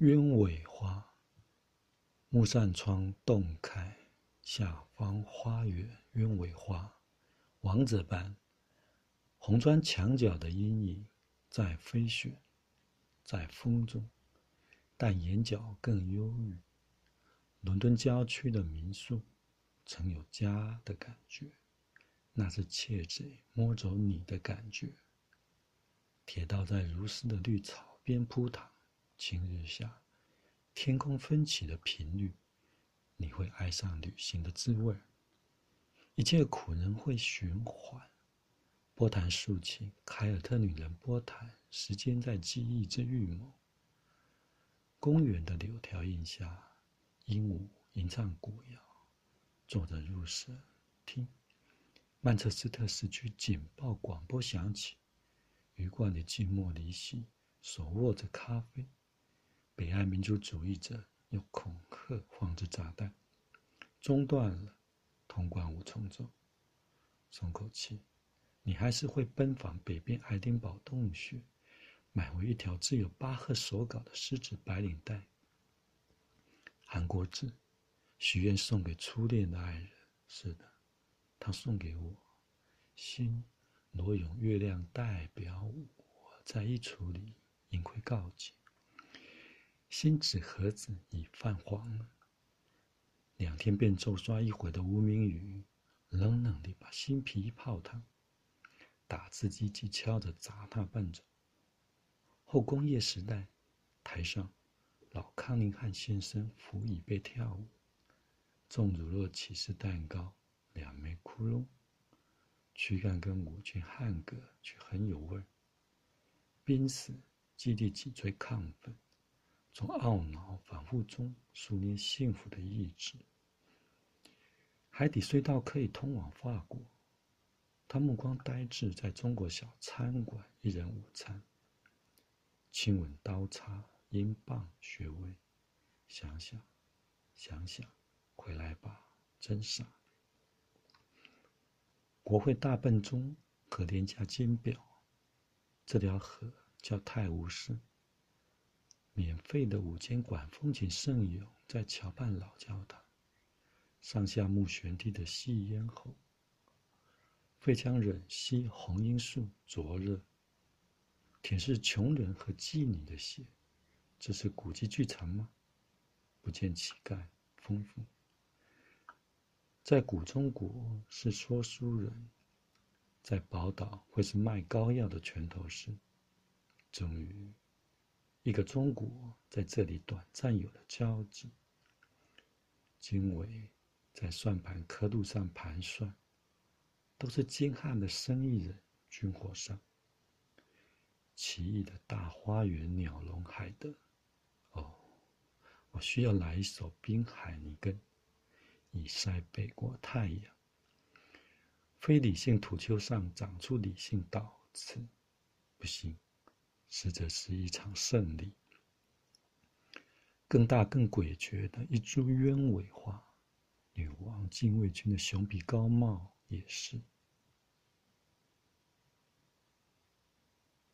鸢尾花，木扇窗洞开，下方花园鸢尾花，王者般，红砖墙角的阴影在飞雪，在风中，但眼角更忧郁。伦敦郊区的民宿，曾有家的感觉，那是窃贼摸走你的感觉。铁道在如丝的绿草边铺躺，晴日下，天空分起的频率，你会爱上旅行的滋味。一切苦人会循环，波涛竖琴，凯尔特女人波谈，时间在记忆之预谋。公园的柳条荫下，鹦鹉吟唱古谣，坐着入神。听，曼彻斯特市区警报广播响起。鱼贯的寂寞离席，手握着咖啡。北岸民族主义者用恐吓放置炸弹，中断了，通关无从走。松口气，你还是会奔访北边爱丁堡洞穴，买回一条只有巴赫手稿的狮子白领带。韩国字，许愿送给初恋的爱人。是的，他送给我心。罗永月亮代表我在衣橱里隐晦告诫：新纸盒子已泛黄了。两天便骤刷一回的无名雨，冷冷地把新皮泡烫。打字机器敲着砸踏伴奏。后工业时代，台上老康宁汉先生扶椅背跳舞，重乳酪起司蛋糕，两枚窟窿。躯干跟五句汉格却很有味儿。濒死基地脊椎亢奋，从懊恼反复中熟练幸福的意志。海底隧道可以通往法国。他目光呆滞在中国小餐馆一人午餐。亲吻刀叉英镑穴位，想想，想想，回来吧，真傻。国会大笨钟和廉价金表，这条河叫泰晤士。免费的午间管风景甚有，在桥畔老教堂，上下木悬梯的细咽喉。费江忍吸红罂粟灼热，舔舐穷人和妓女的血。这是古迹剧场吗？不见乞丐，丰富。在古中国是说书人，在宝岛会是卖膏药的拳头师。终于，一个中国在这里短暂有了交集。经纬在算盘刻度上盘算，都是精悍的生意人，军火商。奇异的大花园，鸟笼海德。哦，我需要来一首滨海尼根。以晒北国太阳。非理性土丘上长出理性稻子，不行，实则是一场胜利。更大、更诡谲的一株鸢尾花，女王禁卫军的熊鼻高帽也是。